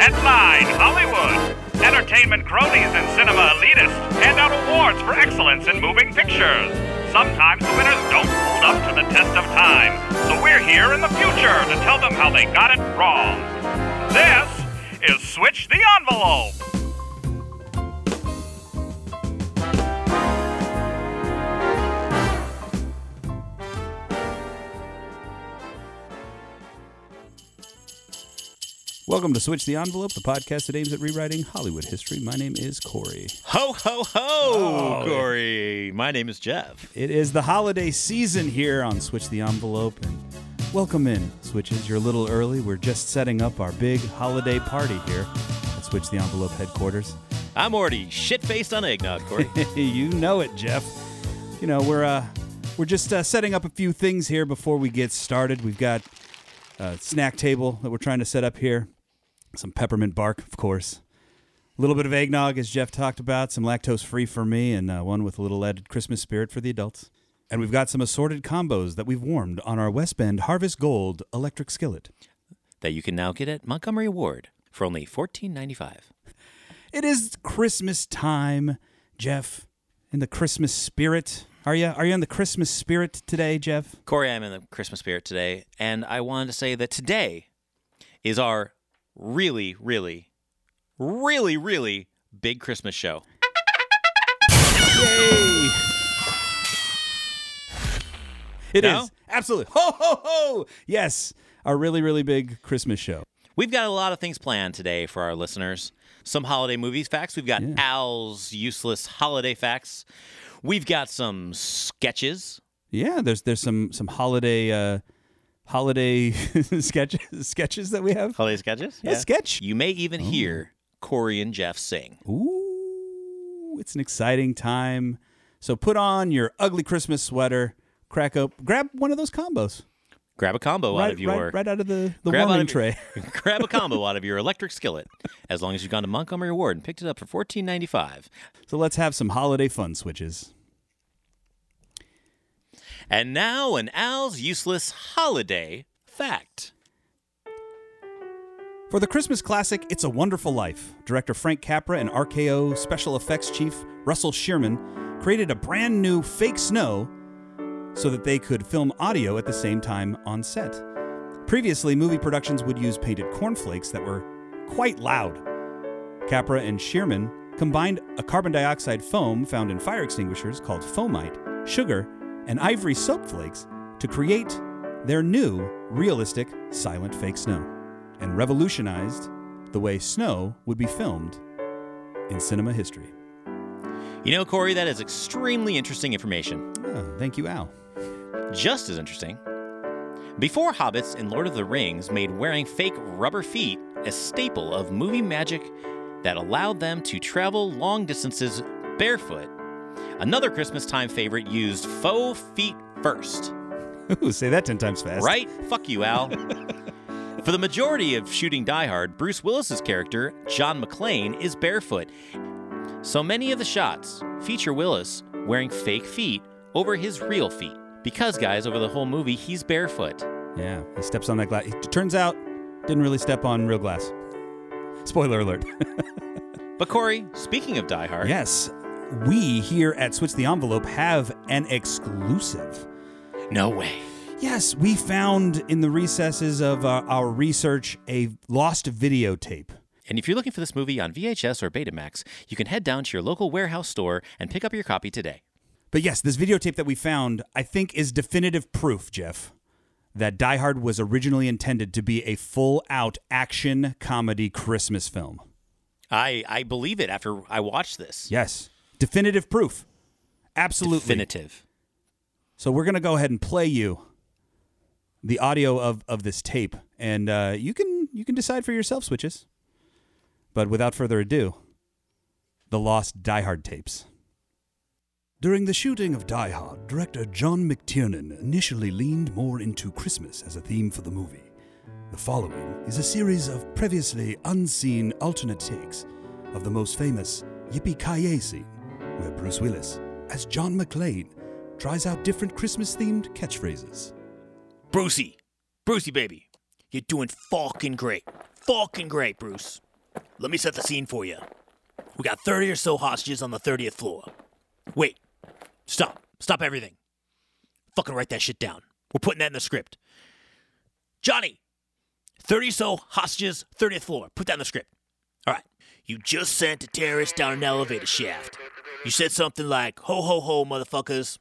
Headline Hollywood. Entertainment cronies and cinema elitists hand out awards for excellence in moving pictures. Sometimes the winners don't hold up to the test of time, so we're here in the future to tell them how they got it wrong. This is Switch the Envelope. Welcome to Switch the Envelope, the podcast that aims at rewriting Hollywood history. My name is Corey. Ho, ho, ho, Corey. My name is Jeff. It is the holiday season here on Switch the Envelope, and welcome in, Switches. You're a little early. We're just setting up our big holiday party here at Switch the Envelope headquarters. I'm already shit faced on eggnog, Corey. you know it, Jeff. You know we're uh, we're just uh, setting up a few things here before we get started. We've got a snack table that we're trying to set up here. Some peppermint bark, of course. A little bit of eggnog, as Jeff talked about. Some lactose free for me, and uh, one with a little added Christmas spirit for the adults. And we've got some assorted combos that we've warmed on our West Bend Harvest Gold electric skillet. that you can now get at Montgomery Ward for only $14.95. It is Christmas time, Jeff. In the Christmas spirit, are you? Are you in the Christmas spirit today, Jeff? Corey, I'm in the Christmas spirit today, and I wanted to say that today is our really, really, really, really big Christmas show. Yay! It is No? absolutely ho ho ho. Yes, our really really big Christmas show. We've got a lot of things planned today for our listeners. Some holiday movies facts. We've got Yeah. Al's useless holiday facts. We've got some sketches. Yeah, there's there's some some holiday uh holiday sketches sketches that we have. Holiday sketches? A sketch. You may even oh. hear Corey and Jeff sing. Ooh, it's an exciting time. So put on your ugly Christmas sweater, crack up, grab one of those combos. Grab a combo right, out of your right, right out of the, the grab warming your- tray. grab a combo out of your electric skillet. As long as you've gone to Montgomery Ward and picked it up for fourteen ninety five. So let's have some holiday fun switches. And now an Al's useless holiday fact. For the Christmas classic It's a Wonderful Life, director Frank Capra and RKO special effects chief Russell Shearman created a brand new fake snow so that they could film audio at the same time on set. Previously, movie productions would use painted cornflakes that were quite loud. Capra and Shearman combined a carbon dioxide foam found in fire extinguishers called foamite, sugar, and ivory soap flakes to create their new realistic silent fake snow and revolutionized the way snow would be filmed in cinema history. You know, Corey, that is extremely interesting information. Oh, thank you, Al. Just as interesting. Before hobbits in Lord of the Rings made wearing fake rubber feet a staple of movie magic that allowed them to travel long distances barefoot, another Christmas time favorite used faux feet first. Ooh, say that 10 times fast. Right? Fuck you, Al. For the majority of shooting Die Hard, Bruce Willis's character, John McClane, is barefoot. So many of the shots feature Willis wearing fake feet over his real feet. Because, guys, over the whole movie, he's barefoot. Yeah, he steps on that glass. It turns out, didn't really step on real glass. Spoiler alert. But, Corey, speaking of Die Hard, yes, we here at Switch the Envelope have an exclusive. no way. Yes, we found in the recesses of uh, our research a lost videotape. And if you're looking for this movie on VHS or Betamax, you can head down to your local warehouse store and pick up your copy today. But yes, this videotape that we found, I think, is definitive proof, Jeff, that Die Hard was originally intended to be a full out action comedy Christmas film. I, I believe it after I watched this. Yes, definitive proof. Absolutely. Definitive. So we're going to go ahead and play you the audio of, of this tape, and uh, you can you can decide for yourself, switches. But without further ado, the lost Die Hard tapes. During the shooting of Die Hard, director John McTiernan initially leaned more into Christmas as a theme for the movie. The following is a series of previously unseen alternate takes of the most famous Yippee Ki scene, where Bruce Willis, as John McClane, tries out different Christmas themed catchphrases. Brucey. Brucey, baby. You're doing fucking great. Fucking great, Bruce. let me set the scene for you. We got 30 or so hostages on the 30th floor. Wait, stop. Stop everything. Fucking write that shit down. We're putting that in the script. Johnny, 30 so hostages, 30th floor. Put that in the script. All right. You just sent a terrorist down an elevator shaft. You said something like, ho, ho, ho, motherfuckers.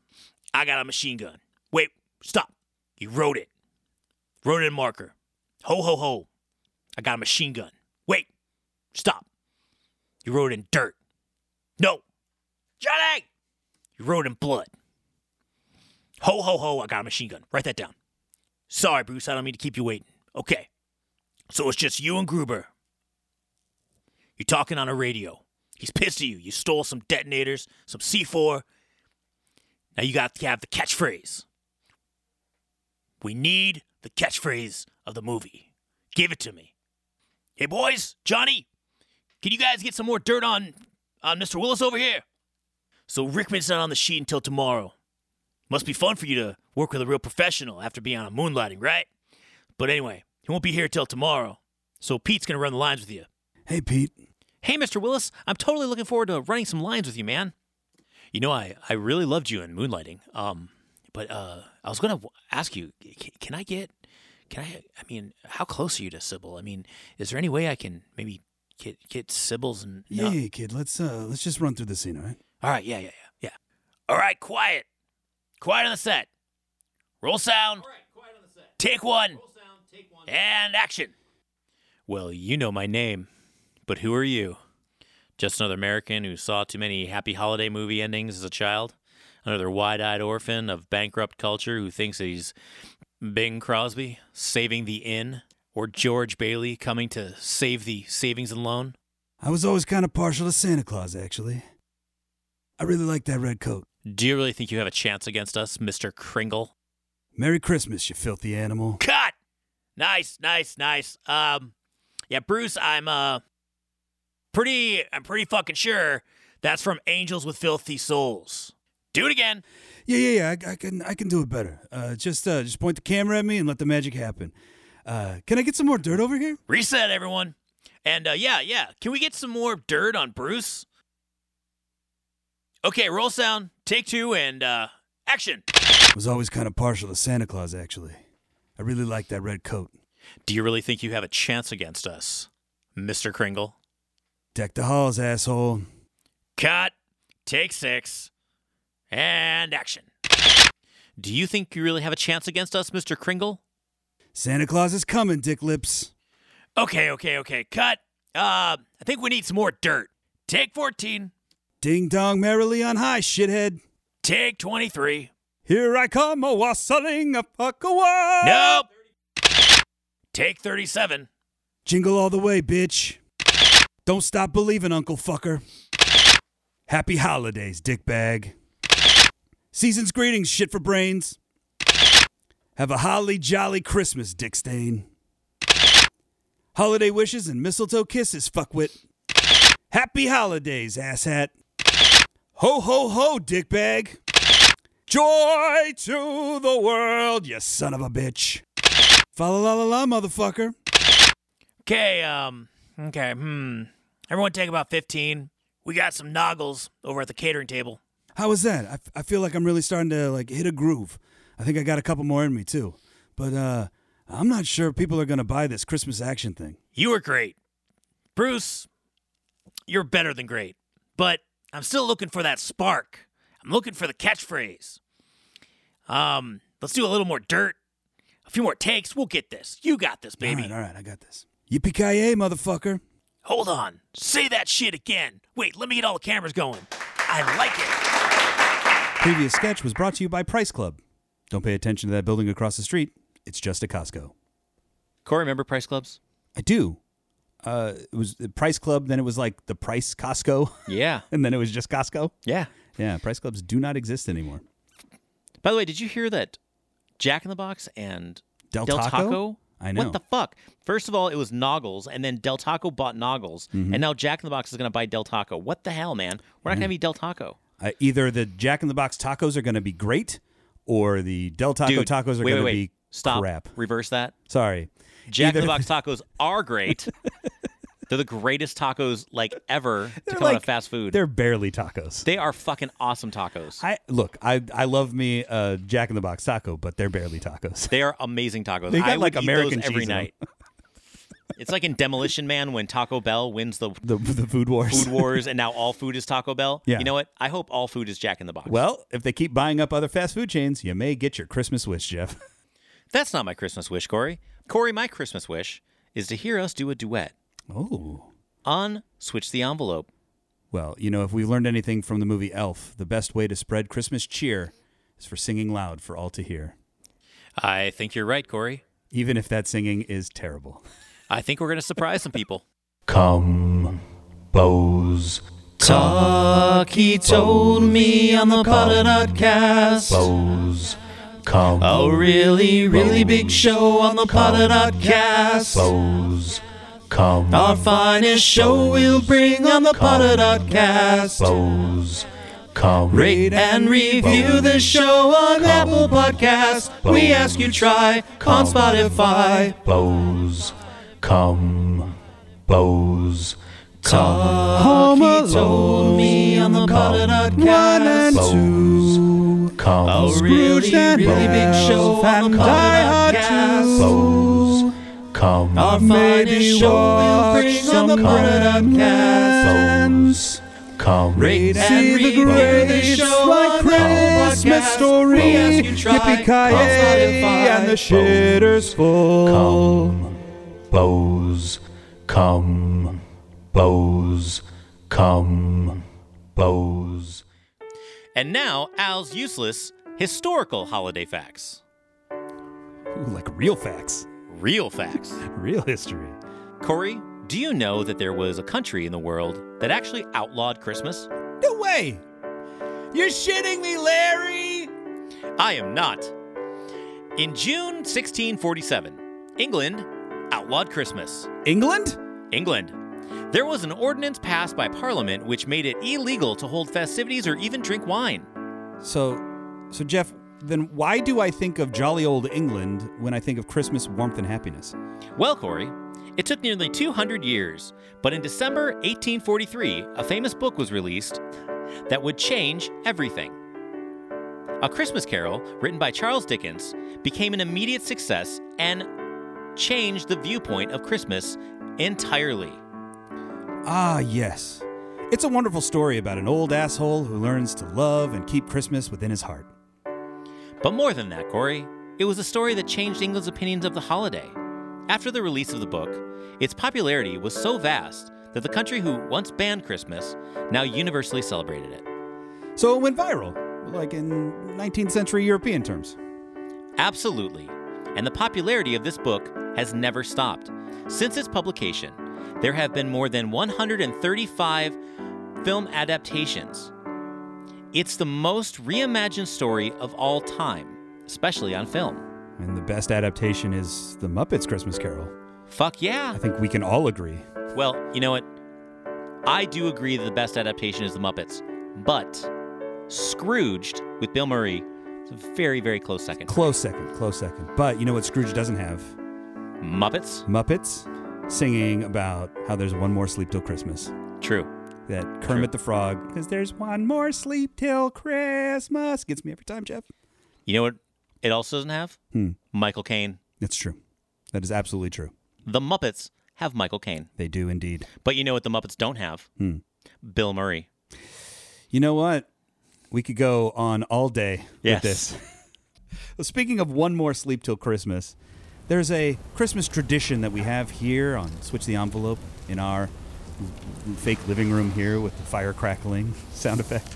I got a machine gun. Wait, stop. You wrote it. Wrote it in marker. Ho, ho, ho. I got a machine gun. Wait, stop. You wrote it in dirt. No. Johnny! You wrote it in blood. Ho, ho, ho, I got a machine gun. Write that down. Sorry, Bruce, I don't mean to keep you waiting. Okay. So it's just you and Gruber. You're talking on a radio. He's pissed at you. You stole some detonators, some C4. Now you got to have the catchphrase. We need the catchphrase of the movie. Give it to me. Hey, boys, Johnny, can you guys get some more dirt on, on Mr. Willis over here? So Rickman's not on the sheet until tomorrow. Must be fun for you to work with a real professional after being on moonlighting, right? But anyway, he won't be here till tomorrow. So Pete's gonna run the lines with you. Hey, Pete. Hey, Mr. Willis, I'm totally looking forward to running some lines with you, man. You know, I, I really loved you in Moonlighting. Um, but uh, I was gonna ask you, c- can I get, can I? I mean, how close are you to Cybill? I mean, is there any way I can maybe get get Cybill's? And Yeah, yeah, kid. Let's uh, let's just run through the scene, all right? All right, yeah, yeah, yeah, yeah. All right, quiet. Quiet on the set. Roll sound. All right, quiet on the set. Take one. Roll sound. Take one. And action. Well, you know my name, but who are you? Just another American who saw too many happy holiday movie endings as a child? Another wide eyed orphan of bankrupt culture who thinks he's Bing Crosby saving the inn? Or George Bailey coming to save the savings and loan? I was always kind of partial to Santa Claus, actually. I really like that red coat. Do you really think you have a chance against us, Mr. Kringle? Merry Christmas, you filthy animal. Cut. Nice, nice, nice. Um, yeah, Bruce, I'm uh, pretty, I'm pretty fucking sure that's from Angels with Filthy Souls. Do it again. Yeah, yeah, yeah. I, I can, I can do it better. Uh, just, uh, just point the camera at me and let the magic happen. Uh, can I get some more dirt over here? Reset, everyone. And uh, yeah, yeah. Can we get some more dirt on Bruce? Okay, roll sound. Take two and uh, action. Was always kind of partial to Santa Claus, actually. I really like that red coat. Do you really think you have a chance against us, Mr. Kringle? Deck the halls, asshole. Cut. Take six. And action. Do you think you really have a chance against us, Mr. Kringle? Santa Claus is coming, Dick Lips. Okay, okay, okay. Cut. Uh, I think we need some more dirt. Take 14. Ding dong merrily on high, shithead. Take 23. Here I come, a wassailing a fuckawa. Nope. Take 37. Jingle all the way, bitch. Don't stop believing, Uncle Fucker. Happy holidays, dickbag. Season's greetings, shit for brains. Have a holly jolly Christmas, Dick Stain. Holiday wishes and mistletoe kisses, fuckwit. Happy holidays, asshat. Ho ho ho, dickbag. Joy to the world, you son of a bitch. Fa la la la la, motherfucker. Okay, um, okay, hmm. Everyone take about 15. We got some Naugles over at the catering table. How was that? I, f- I feel like I'm really starting to like hit a groove. I think I got a couple more in me too. But uh I'm not sure people are gonna buy this Christmas action thing. You were great. Bruce, you're better than great. But I'm still looking for that spark. I'm looking for the catchphrase. Um, let's do a little more dirt. A few more takes. We'll get this. You got this, baby. All right, all right, I got this. Yippee ki motherfucker. Hold on. Say that shit again. Wait, let me get all the cameras going. I like it. Previous sketch was brought to you by Price Club. Don't pay attention to that building across the street. It's just a Costco. Corey, remember Price Clubs? I do. Uh, it was the Price Club, then it was like the Price Costco, Yeah. and then it was just Costco. Yeah. Yeah, Price Clubs do not exist anymore. By the way, did you hear that Jack in the Box and Del Taco? I know. What the fuck? First of all, it was Naugles, and then Del Taco bought Naugles, Mm-hmm. and now Jack in the Box is going to buy Del Taco. What the hell, man? We're not going to eat Del Taco. Uh, either the Jack in the Box tacos are going to be great, or the Del Taco Dude, tacos are going to be. Stop. crap. Reverse that. Sorry. Jack in the Box tacos are great. They're the greatest tacos like ever to come out of fast food. They're barely tacos. They are fucking awesome tacos. I look, I I love me a Jack in the Box taco, but they're barely tacos. They are amazing tacos. They got, I like, eat American those every cheese in 'em. night. it's like in Demolition Man when Taco Bell wins the The the food wars. food wars and now all food is Taco Bell. Yeah. You know what? I hope all food is Jack in the Box. Well, if they keep buying up other fast food chains, you may get your Christmas wish, Jeff. That's not my Christmas wish, Corey. Corey, my Christmas wish is to hear us do a duet Oh. on Switch the Envelope. Well, you know, if we've learned anything from the movie Elf, the best way to spread Christmas cheer is for singing loud for all to hear, I think you're right, Corey. even if that singing is terrible. I think we're going to surprise some people. Come, Talk, he told me on the Potter cast. bows, come, A really, really big show on the Potter cast. bows, come, Our finest show we'll bring on the Potter cast. bows, come, Rate and review the show on Apple Podcasts. We ask you try on Spotify. bows, come, bows, Talk, he told me on the Potter cast. two, come, A really, really big show on the cast. bows, come, Our finest show we'll bring on the Potter cast. bows, come, Rate and review the show on Apple Podcasts. We ask you try on Spotify. shitter's full. Come, bows, come, bows, come, bows. And now, Al's useless historical holiday facts. Ooh, like real facts, Real facts. real history. Corey, do you know that there was a country in the world that actually outlawed Christmas? No way! You're shitting me, Larry! I am not. In June 1647, England outlawed Christmas. England? England. There was an ordinance passed by Parliament which made it illegal to hold festivities or even drink wine. So, so Jeff, then why do I think of jolly old England when I think of Christmas warmth and happiness? Well, Corey, it took nearly 200 years, but in December 1843, a famous book was released that would change everything. A Christmas Carol, written by Charles Dickens, became an immediate success and changed the viewpoint of Christmas entirely. Ah, yes. It's a wonderful story about an old asshole who learns to love and keep Christmas within his heart. But more than that, Corey, it was a story that changed England's opinions of the holiday. After the release of the book, its popularity was so vast that the country who once banned Christmas now universally celebrated it. So it went viral, like in 19th century European terms. Absolutely. And the popularity of this book has never stopped. Since its publication, there have been more than 135 film adaptations. It's the most reimagined story of all time, especially on film. And the best adaptation is The Muppets Christmas Carol. Fuck yeah. I think we can all agree. Well, you know what? I do agree that the best adaptation is The Muppets, but Scrooged with Bill Murray is a very, very close second. Close second, close second. But you know what Scrooge doesn't have? Muppets? Muppets singing about how there's one more sleep till Christmas. True. That Kermit the Frog, because there's one more sleep till Christmas, gets me every time, Jeff. You know what it also doesn't have? Hmm. Michael Caine. It's true. That is absolutely true. The Muppets have Michael Caine. They do indeed. But you know what the Muppets don't have? Hmm. Bill Murray. You know what? We could go on all day Yes. with this. well, speaking of one more sleep till Christmas, there's a Christmas tradition that we have here on Switch the Envelope in our fake living room here with the fire crackling sound effect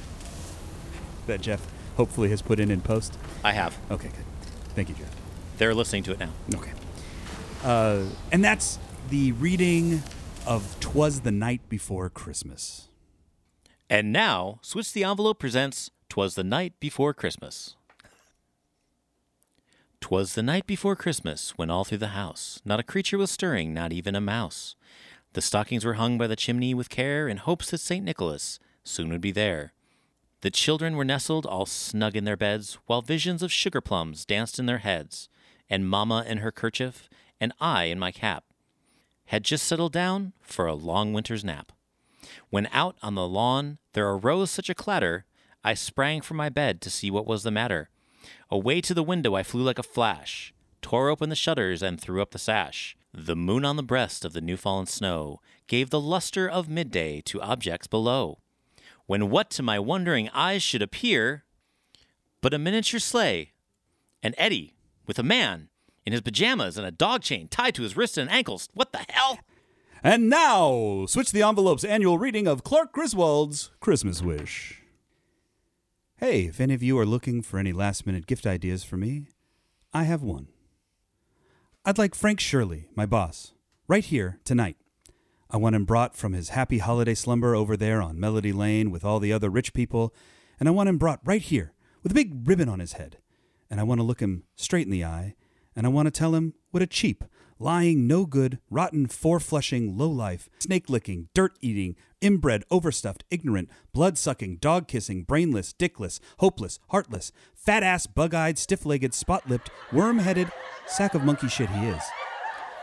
that Jeff hopefully has put in in post. I have. Okay, good. Thank you, Jeff. They're listening to it now. Okay. Uh, and that's the reading of Twas the Night Before Christmas. And now, Switch the Envelope presents Twas the Night Before Christmas. Twas the night before Christmas, when all through the house not a creature was stirring, not even a mouse. The stockings were hung by the chimney with care in hopes that St. Nicholas soon would be there. The children were nestled all snug in their beds, while visions of sugar plums danced in their heads, and Mamma in her kerchief, and I in my cap. had just settled down for a long winter's nap. When out on the lawn there arose such a clatter, I sprang from my bed to see what was the matter. Away to the window I flew like a flash, tore open the shutters and threw up the sash. The moon on the breast of the new fallen snow gave the luster of midday to objects below. When what to my wondering eyes should appear but a miniature sleigh, and Eddie with a man in his pajamas and a dog chain tied to his wrists and ankles. What the hell? And now, switch the envelope's annual reading of Clark Griswold's Christmas Wish. Hey, if any of you are looking for any last minute gift ideas for me, I have one. I'd like Frank Shirley, my boss, right here tonight. I want him brought from his happy holiday slumber over there on Melody Lane with all the other rich people, and I want him brought right here with a big ribbon on his head. And I want to look him straight in the eye, and I want to tell him what a cheap, lying, no good, rotten, four flushing, low life, snake licking, dirt eating, inbred, overstuffed, ignorant, blood sucking, dog kissing, brainless, dickless, hopeless, heartless, fat ass, bug eyed, stiff legged, spot lipped, worm headed, sack of monkey shit he is.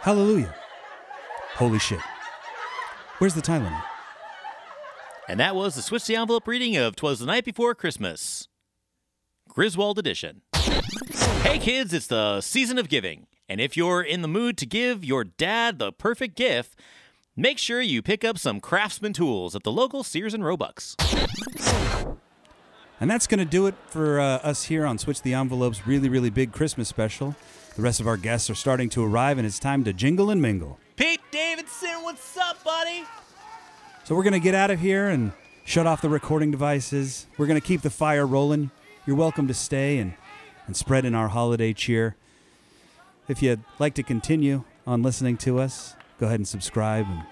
Hallelujah. Holy shit. Where's the Tylenol? And that was the Switch the Envelope reading of Twas the Night Before Christmas. Griswold edition. Hey kids, it's the season of giving. And if you're in the mood to give your dad the perfect gift, make sure you pick up some craftsman tools at the local Sears and Roebucks. And that's going to do it for uh, us here on Switch the Envelope's really, really big Christmas special. The rest of our guests are starting to arrive, and it's time to jingle and mingle. Pete Davidson, what's up, buddy? So we're going to get out of here and shut off the recording devices. We're going to keep the fire rolling. You're welcome to stay and, and spread in our holiday cheer. If you'd like to continue on listening to us, go ahead and subscribe and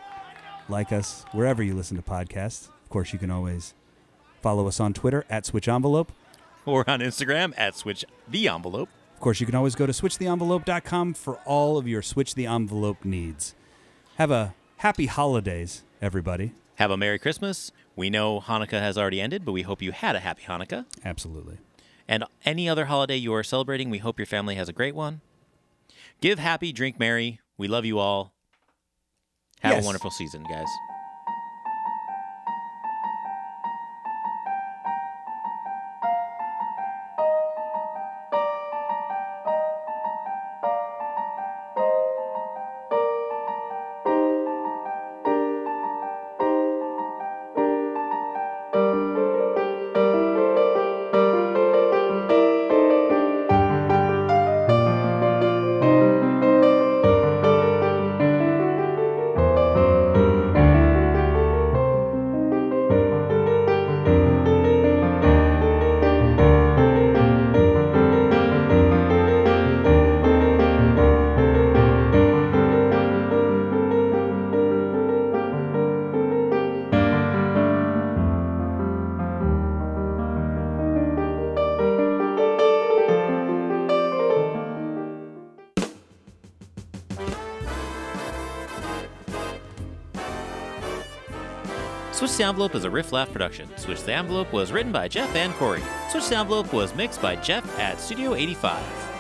like us wherever you listen to podcasts. Of course, you can always follow us on Twitter at Switch Envelope. Or on Instagram at Switch the Envelope. Of course, you can always go to switchtheenvelope.com for all of your Switch the Envelope needs. Have a happy holidays, everybody. Have a Merry Christmas. We know Hanukkah has already ended, but we hope you had a happy Hanukkah. Absolutely. And any other holiday you are celebrating, we hope your family has a great one. Give happy, drink merry. We love you all. Have Yes. a wonderful season, guys. Envelope is a Riff Laugh production. Switch the Envelope was written by Jeff and Corey. Switch the Envelope was mixed by Jeff at Studio 85.